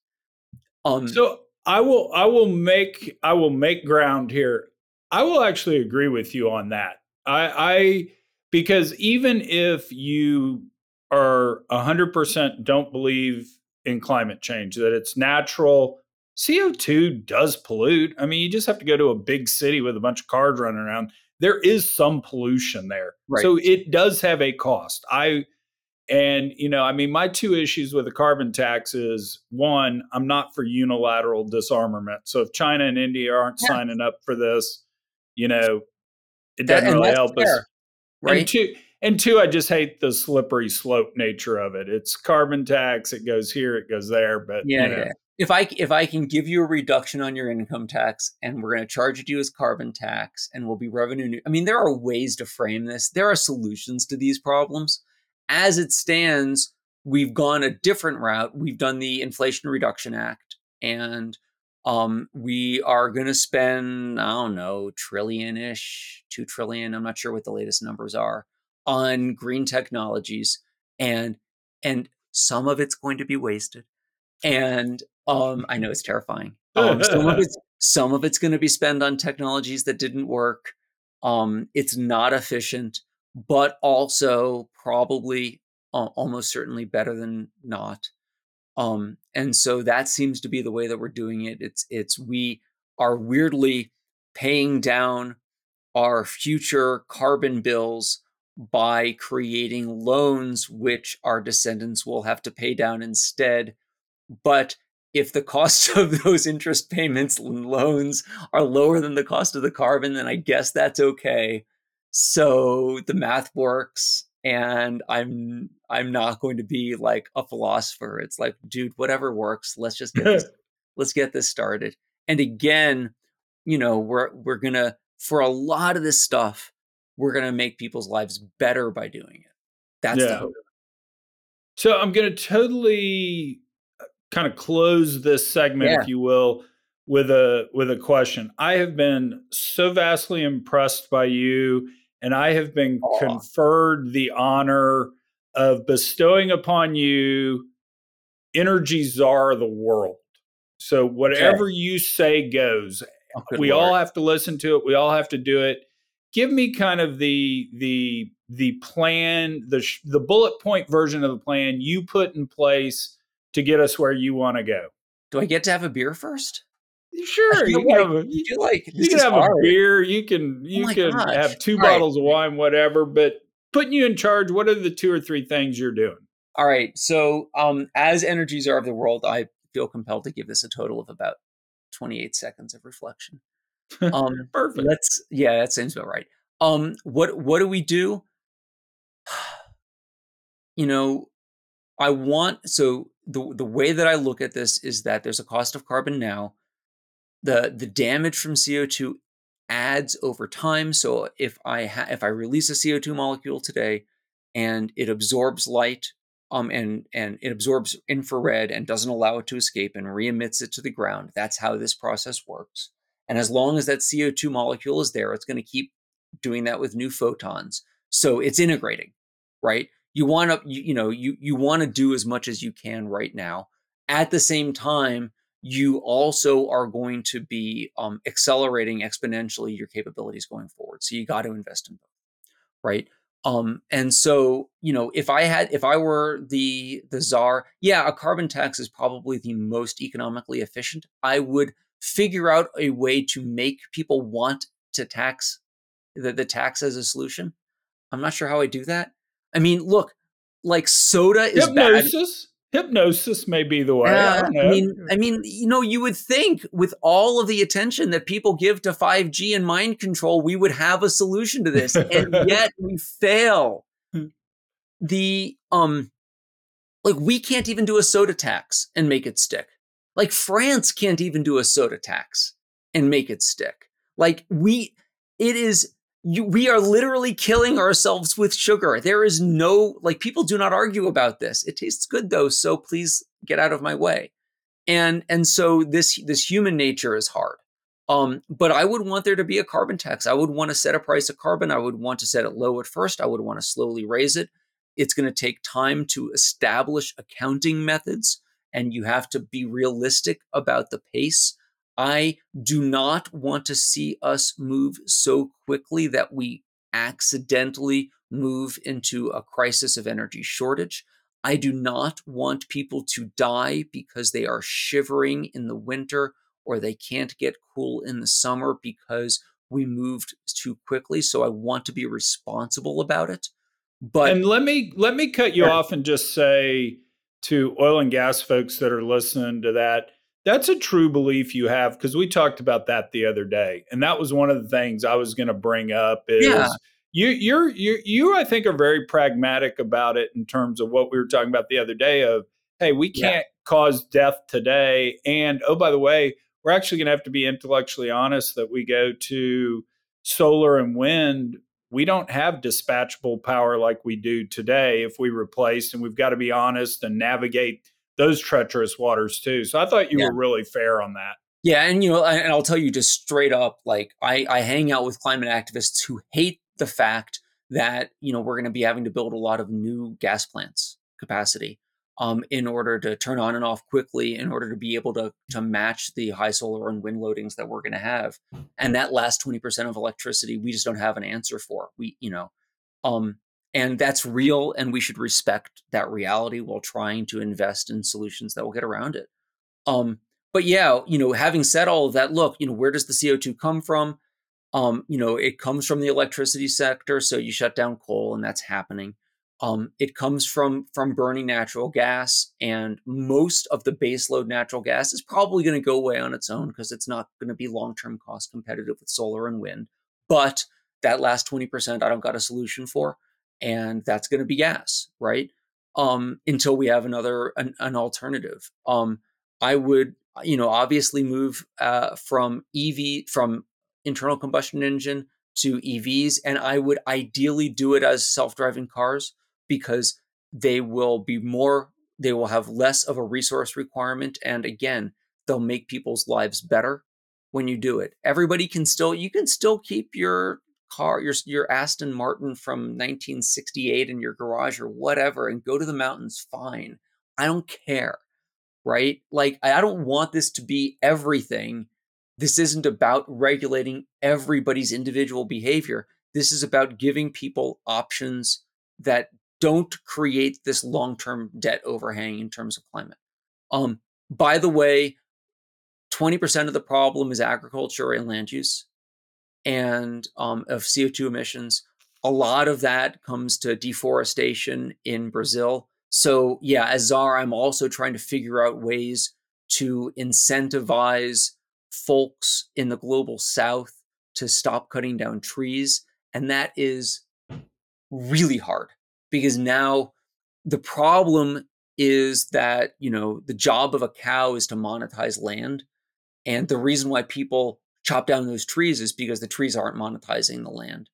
um So I will I will make I will make ground here. I will actually agree with you on that. I I because even if you are 100% don't believe in climate change that it's natural CO2 does pollute. I mean, you just have to go to a big city with a bunch of cars running around. There is some pollution there. Right. So it does have a cost. I and, you know, I mean, my two issues with the carbon tax is one, I'm not for unilateral disarmament. So if China and India aren't Yeah. signing up for this, you know, it doesn't and really help us. right And two, and two, I just hate the slippery slope nature of it. It's carbon tax. It goes here, it goes there. But yeah, you know, yeah. If I if I can give you a reduction on your income tax and we're going to charge it to you as carbon tax and we'll be revenue new. I mean, there are ways to frame this. There are solutions to these problems. As it stands, we've gone a different route. We've done the Inflation Reduction Act, and um, we are going to spend I don't know trillion ish, two trillion. I'm not sure what the latest numbers are on green technologies, and and some of it's going to be wasted and um, I know it's terrifying. [LAUGHS] Um, some of it's some of it's going to be spent on technologies that didn't work. Um, it's not efficient, but also probably uh, almost certainly better than not. Um, and so that seems to be the way that we're doing it. It's it's we are weirdly paying down our future carbon bills by creating loans which our descendants will have to pay down instead but if the cost [LAUGHS] of those interest payments and loans are lower than the cost of the carbon, then I guess that's okay. So the math works, and I'm I'm not going to be like a philosopher. It's like, dude, whatever works. Let's just get this, [LAUGHS] let's get this started. And again, you know, we're we're gonna for a lot of this stuff, we're gonna make people's lives better by doing it. That's the Yeah. hope. So I'm going to totally kind of close this segment, Yeah. if you will, with a with a question. I have been so vastly impressed by you, and I have been Aw. conferred the honor of bestowing upon you energy czar of the world. So whatever you say goes. Oh, we all have to listen to it. We all have to do it. Give me kind of the the the plan, the the bullet point version of the plan you put in place to get us where you want to go. Do I get to have a beer first? [LAUGHS] Sure, you can like- have a, you, like you can have hard. a beer. You can you my can gosh. have two All right. bottles of wine, whatever. But putting you in charge, what are the two or three things you're doing? All right. So, um, as energy czar of the world, I feel compelled to give this a total of about 28 seconds of reflection. [LAUGHS] Um, Perfect. let's, yeah, that seems about right. Um, what what do we do? [SIGHS] You know, I want so the the way that I look at this is that there's a cost of carbon now. The the damage from CO2 adds over time. So if I ha- if I release a CO2 molecule today and it absorbs light um, and and it absorbs infrared and doesn't allow it to escape and re-emits it to the ground. That's how this process works. And as long as that CO2 molecule is there, it's going to keep doing that with new photons. So it's integrating, right? You want to, you, you know, you you want to do as much as you can right now. At the same time, you also are going to be um, accelerating exponentially your capabilities going forward. So you got to invest in both, right? Um, and so, you know, if I had, if I were the the czar, yeah, a carbon tax is probably the most economically efficient. I would figure out a way to make people want to tax the, the tax as a solution. I'm not sure how I do that. I mean, look, like soda is Hypnosis. bad hypnosis may be the way. uh, I, I, mean, I mean, you know, you would think with all of the attention that people give to 5G and mind control, we would have a solution to this, and [LAUGHS] yet we fail. Hmm. The um, like we can't even do a soda tax and make it stick. Like France can't even do a soda tax and make it stick. Like we, it is you, we are literally killing ourselves with sugar. There is no like people do not argue about this. It tastes good though, so please get out of my way. And and so this this human nature is hard. Um, but I would want there to be a carbon tax. I would want to set a price of carbon. I would want to set it low at first. I would want to slowly raise it. It's going to take time to establish accounting methods, and you have to be realistic about the pace. I do not want to see us move so quickly that we accidentally move into a crisis of energy shortage. I do not want people to die because they are shivering in the winter or they can't get cool in the summer because we moved too quickly. So I want to be responsible about it. But and let me let me cut you off and just say to oil and gas folks that are listening to that that's a true belief you have because we talked about that the other day, and that was one of the things I was going to bring up. Is yeah. you you're you you I think are very pragmatic about it in terms of what we were talking about the other day. Of hey, we can't yeah. cause death today, and oh by the way, we're actually going to have to be intellectually honest that we go to solar and wind we don't have dispatchable power like we do today if we replace and we've got to be honest and navigate those treacherous waters too. So I thought you yeah. were really fair on that. Yeah, and you know, and I'll tell you just straight up, like I, I hang out with climate activists who hate the fact that you know we're going to be having to build a lot of new gas plants capacity um, in order to turn on and off quickly, in order to be able to to match the high solar and wind loadings that we're going to have, and that last twenty percent of electricity, we just don't have an answer for. We, you know, um, and that's real, and we should respect that reality while trying to invest in solutions that will get around it. Um, but yeah, you know, having said all of that, look, you know, where does the CO2 come from? Um, you know, it comes from the electricity sector, so you shut down coal, and that's happening. Um, it comes from from burning natural gas, and most of the baseload natural gas is probably going to go away on its own because it's not going to be long term cost competitive with solar and wind. But that last twenty percent, I don't got a solution for and that's going to be gas, right? Um, until we have another an, an alternative. Um, I would, you know, obviously move uh, from EV from internal combustion engine to EVs, and I would ideally do it as self-driving cars because they will be more, they will have less of a resource requirement, and again, they'll make people's lives better when you do it. Everybody can still, you can still keep your car, your your Aston Martin from 1968 in your garage or whatever, and go to the mountains. Fine, I don't care, right? Like I don't want this to be everything. This isn't about regulating everybody's individual behavior. This is about giving people options that don't create this long-term debt overhang in terms of climate. Um, by the way, 20% of the problem is agriculture and land use and um, of CO2 emissions. A lot of that comes to deforestation in Brazil. So, yeah, as czar, I'm also trying to figure out ways to incentivize folks in the global south to stop cutting down trees. And that is really hard because now the problem is that you know the job of a cow is to monetize land, and the reason why people chop down those trees is because the trees aren't monetizing the land.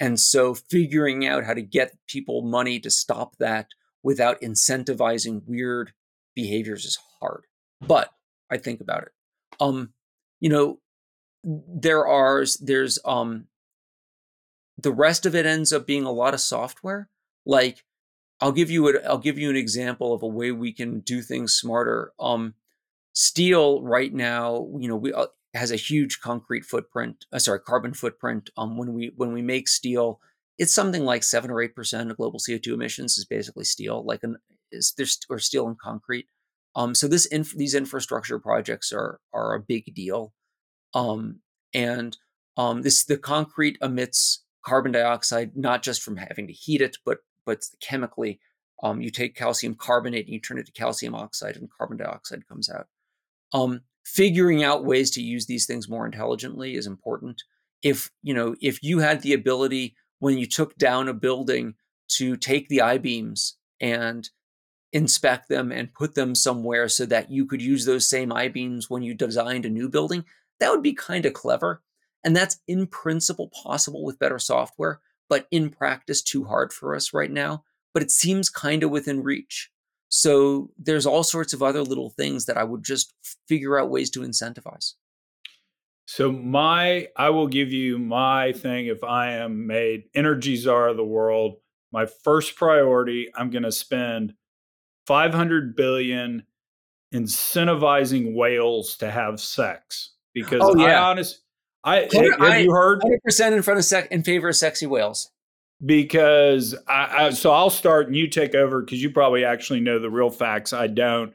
And so figuring out how to get people money to stop that without incentivizing weird behaviors is hard. But I think about it. Um, you know, there are there's um the rest of it ends up being a lot of software. Like I'll give you a, I'll give you an example of a way we can do things smarter. Um, steel right now, you know, we uh, has a huge concrete footprint. Uh, sorry, carbon footprint. Um, when we when we make steel, it's something like seven or eight percent of global CO two emissions is basically steel. Like an is there's or steel and concrete. Um, so this inf- these infrastructure projects are are a big deal. Um, and um, this the concrete emits carbon dioxide not just from having to heat it, but but chemically. Um, you take calcium carbonate and you turn it to calcium oxide, and carbon dioxide comes out. Um, figuring out ways to use these things more intelligently is important. If you know, if you had the ability when you took down a building to take the I beams and inspect them and put them somewhere so that you could use those same I beams when you designed a new building, that would be kind of clever. And that's in principle possible with better software, but in practice, too hard for us right now. But it seems kind of within reach. So there's all sorts of other little things that I would just figure out ways to incentivize. So my I will give you my thing if I am made energy czar of the world. My first priority, I'm going to spend 500 billion incentivizing whales to have sex because oh, yeah. I honest I have I, you heard 100% in front of sec in favor of sexy whales because I, I, so I'll start and you take over because you probably actually know the real facts. I don't.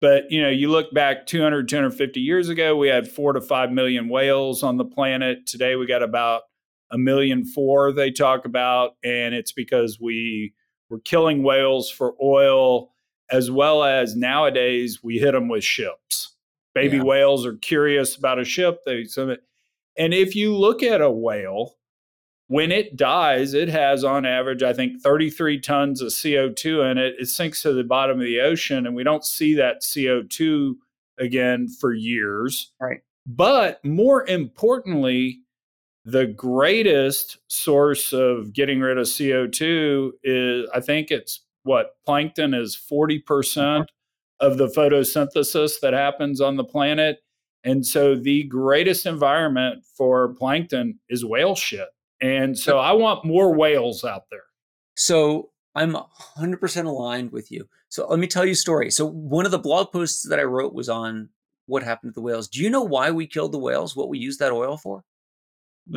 But you know, you look back 200, 250 years ago, we had four to five million whales on the planet. Today, we got about a million four. They talk about, and it's because we were killing whales for oil, as well as nowadays we hit them with ships. Baby yeah. whales are curious about a ship. They and if you look at a whale when it dies, it has on average, I think, 33 tons of CO2 in it. It sinks to the bottom of the ocean, and we don't see that CO2 again for years. Right. But more importantly, the greatest source of getting rid of CO2 is, I think it's what plankton is 40% mm-hmm. of the photosynthesis that happens on the planet. And so the greatest environment for plankton is whale shit. And so I want more whales out there. So I'm 100% aligned with you. So let me tell you a story. So one of the blog posts that I wrote was on what happened to the whales. Do you know why we killed the whales? What we used that oil for?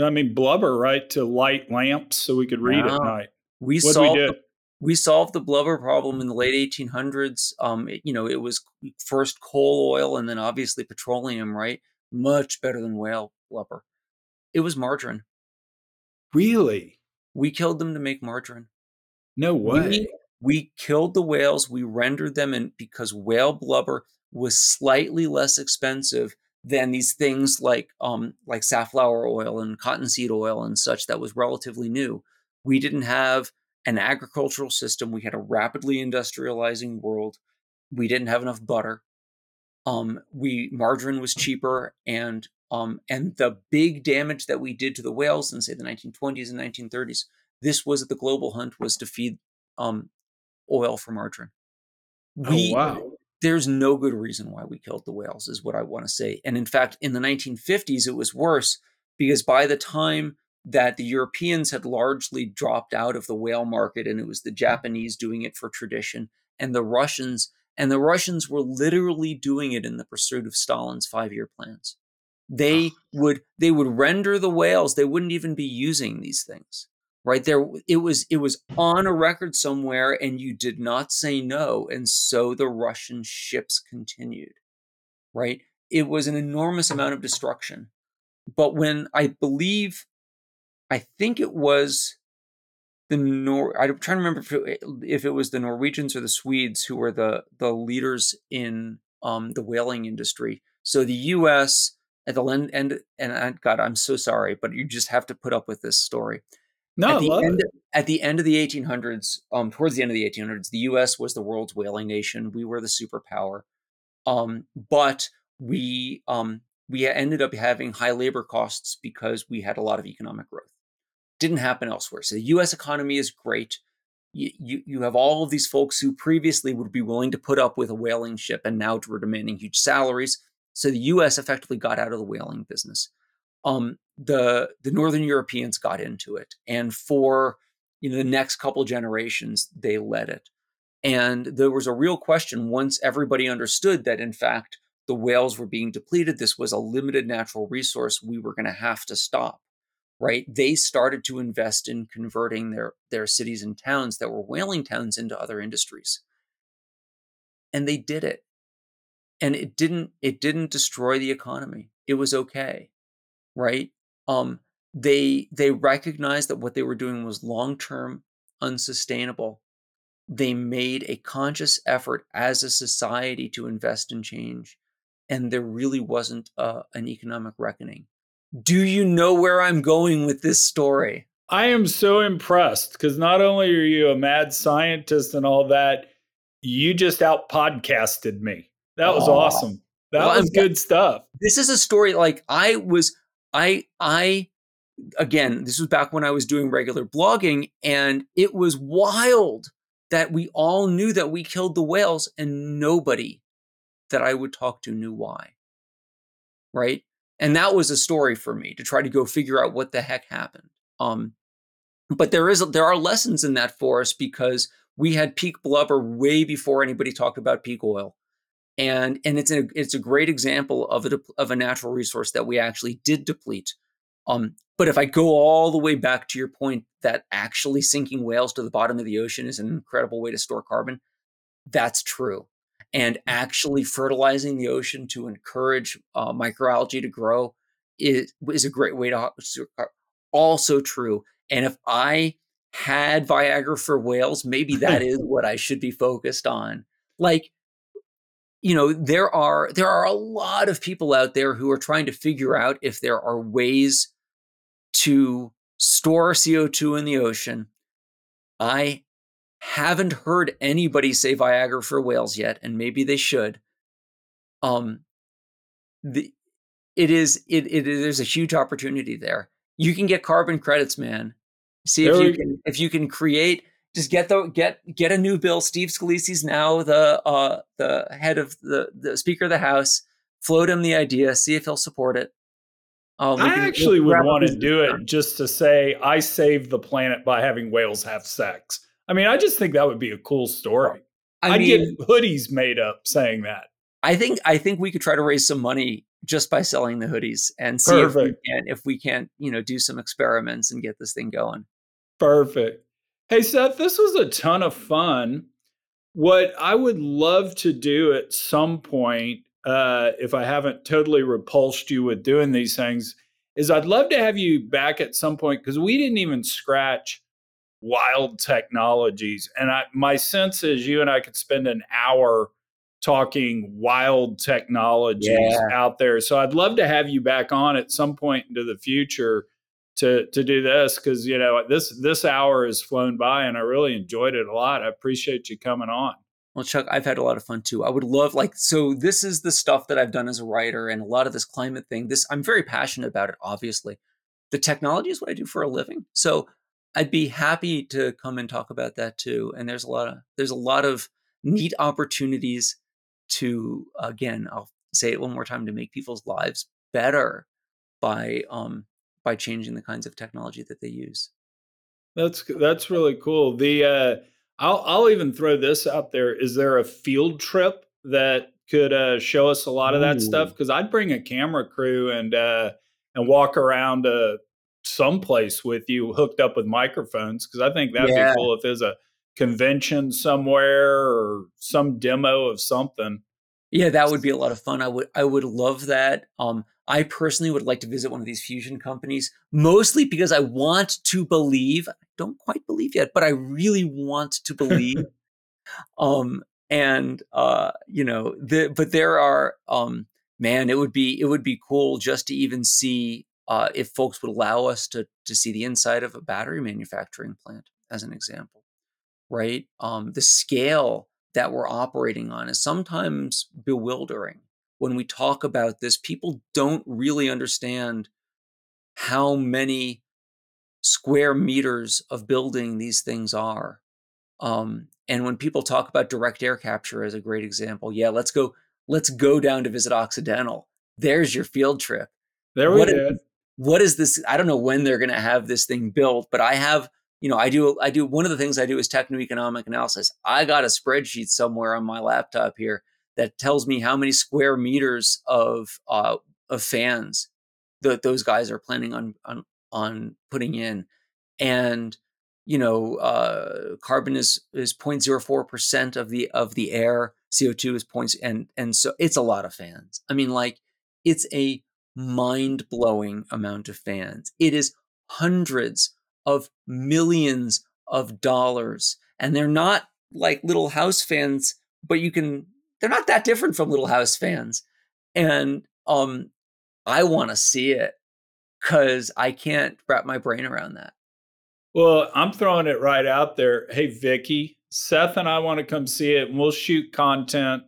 I mean, blubber, right? To light lamps so we could read no. at night. We what solved we, the, we solved the blubber problem in the late 1800s. Um, it, you know, it was first coal oil and then obviously petroleum, right? Much better than whale blubber. It was margarine. Really? We killed them to make margarine. No way. We, we killed the whales. We rendered them in because whale blubber was slightly less expensive than these things like um like safflower oil and cottonseed oil and such that was relatively new. We didn't have an agricultural system. We had a rapidly industrializing world. We didn't have enough butter. Um, we margarine was cheaper, and um, and the big damage that we did to the whales in say the 1920s and 1930s, this was the global hunt was to feed um, oil for margarine. We, oh, wow. There's no good reason why we killed the whales, is what I want to say. And in fact, in the 1950s, it was worse because by the time that the Europeans had largely dropped out of the whale market and it was the Japanese doing it for tradition and the Russians and the Russians were literally doing it in the pursuit of Stalin's five-year plans they would they would render the whales they wouldn't even be using these things right? There it was it was on a record somewhere and you did not say no and so the russian ships continued right? It was an enormous amount of destruction but when i believe i think it was the Nor I'm trying to remember if it, if it was the Norwegians or the Swedes who were the the leaders in um, the whaling industry. So the U.S at the end, and and God, I'm so sorry, but you just have to put up with this story. No, at the, end, it. at the end of the 1800s, um, towards the end of the 1800s, the U.S. was the world's whaling nation. We were the superpower, um, but we um, we ended up having high labor costs because we had a lot of economic growth. Didn't happen elsewhere. So the U.S. economy is great. You, you, you have all of these folks who previously would be willing to put up with a whaling ship and now were demanding huge salaries. So the U.S. effectively got out of the whaling business. Um, the the Northern Europeans got into it, and for you know the next couple generations they led it. And there was a real question once everybody understood that in fact the whales were being depleted. This was a limited natural resource. We were going to have to stop. Right? They started to invest in converting their their cities and towns that were whaling towns into other industries, and they did it. And it didn't it didn't destroy the economy. It was okay, right? Um, they they recognized that what they were doing was long term unsustainable. They made a conscious effort as a society to invest in change and there really wasn't uh, an economic reckoning. Do you know where I'm going with this story? I am so impressed because not only are you a mad scientist and all that, you just out podcasted me. That was oh. awesome. That well, was good stuff. This is a story like I was I I again, this was back when I was doing regular blogging and it was wild that we all knew that we killed the whales and nobody that I would talk to knew why. Right. And that was a story for me to try to go figure out what the heck happened. Um, but there is there are lessons in that for us because we had peak blubber way before anybody talked about peak oil, and and it's a it's a great example of a of a natural resource that we actually did deplete. Um, but if I go all the way back to your point that actually sinking whales to the bottom of the ocean is an incredible way to store carbon, that's true and actually fertilizing the ocean to encourage uh, microalgae to grow is, is a great way to uh, also true. And if I had Viagra for whales, maybe that is [LAUGHS] what I should be focused on. Like, you know, there are there are a lot of people out there who are trying to figure out if there are ways to store CO2 in the ocean. I haven't heard anybody say Viagra for whales yet, and maybe they should. Um, the it is it, it there's a huge opportunity there. You can get carbon credits, man. See if you can if you can create just get the get get a new bill. Steve Scalise's now the uh the head of the the Speaker of the House. Float him the idea. See if he'll support it. Um, I can, actually would want to do it just to say I saved the planet by having whales have sex. I mean, I just think that would be a cool story. I would get hoodies made up saying that. I think I think we could try to raise some money just by selling the hoodies and see if we can if we can't, you know, do some experiments and get this thing going. Perfect. Hey Seth, this was a ton of fun. What I would love to do at some point, uh, if I haven't totally repulsed you with doing these things, is I'd love to have you back at some point because we didn't even scratch wild technologies. And I, my sense is you and I could spend an hour talking wild technologies yeah. out there. So I'd love to have you back on at some point into the future to to do this because you know this this hour has flown by and I really enjoyed it a lot. I appreciate you coming on. Well, Chuck, I've had a lot of fun too. I would love like so this is the stuff that I've done as a writer and a lot of this climate thing. This I'm very passionate about it, obviously. The technology is what I do for a living. So I'd be happy to come and talk about that too. And there's a lot of there's a lot of neat opportunities to again, I'll say it one more time to make people's lives better by um by changing the kinds of technology that they use. That's that's really cool. The uh I'll I'll even throw this out there. Is there a field trip that could uh, show us a lot of that Ooh. stuff? Because I'd bring a camera crew and uh, and walk around uh, someplace with you hooked up with microphones because I think that'd yeah. be cool if there's a convention somewhere or some demo of something. Yeah, that would be a lot of fun. I would I would love that. Um I personally would like to visit one of these fusion companies, mostly because I want to believe. I don't quite believe yet, but I really want to believe. [LAUGHS] um and uh you know, the but there are um man, it would be it would be cool just to even see uh, if folks would allow us to to see the inside of a battery manufacturing plant. as an example, right? Um, the scale that we're operating on is sometimes bewildering. When we talk about this, people don't really understand how many square meters of building these things are. Um, and when people talk about direct air capture as a great example, yeah, let's go, let's go down to visit Occidental. There's your field trip. There we What is- what is this? I don't know when they're going to have this thing built, but I have, you know, I do, I do, one of the things I do is techno-economic analysis. I got a spreadsheet somewhere on my laptop here that tells me how many square meters of, uh, of fans that those guys are planning on, on, on putting in. And, you know, uh, carbon is, is 0.04% of the, of the air. CO2 is points. And, and so it's a lot of fans. I mean, like it's a, mind blowing amount of fans. It is hundreds of millions of dollars. And they're not like little house fans, but you can, they're not that different from little house fans. And um, I want to see it because I can't wrap my brain around that. Well, I'm throwing it right out there. Hey, Vicki, Seth and I want to come see it, and we'll shoot content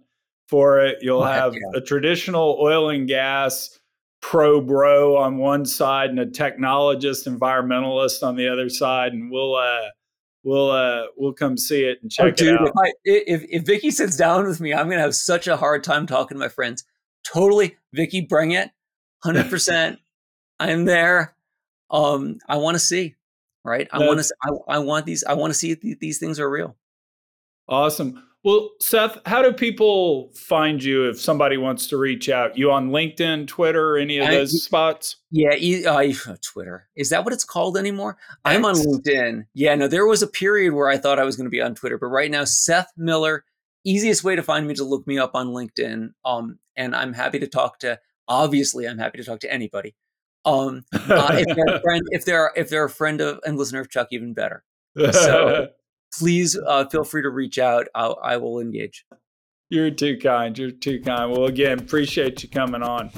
for it. You'll heck have yeah. a traditional oil and gas pro bro on one side and a technologist environmentalist on the other side, and we'll uh, we'll uh, we'll come see it and check Oh, dude, it out. If, I, if if Vicki sits down with me, I'm gonna have such a hard time talking to my friends. Totally, Vicki, bring it, hundred [LAUGHS] percent. I'm there. Um, I want to see, right? I want to. I, I want these. I want to see if these things are real. Awesome. Well, Seth, how do people find you if somebody wants to reach out? You on LinkedIn, Twitter, any of I- those spots? Yeah, e- uh, Twitter is that what it's called anymore? I'm on LinkedIn. Yeah, no, there was a period where I thought I was going to be on Twitter, but right now, Seth Miller. Easiest way to find me to look me up on LinkedIn. Um, and I'm happy to talk to. Obviously, I'm happy to talk to anybody. Um, uh, if they're a [LAUGHS] friend, if they're if they're a friend of and listener of Chuck, even better. so- [LAUGHS] Please uh, feel free to reach out. I'll, I will engage. You're too kind. You're too kind. Well, again, appreciate you coming on.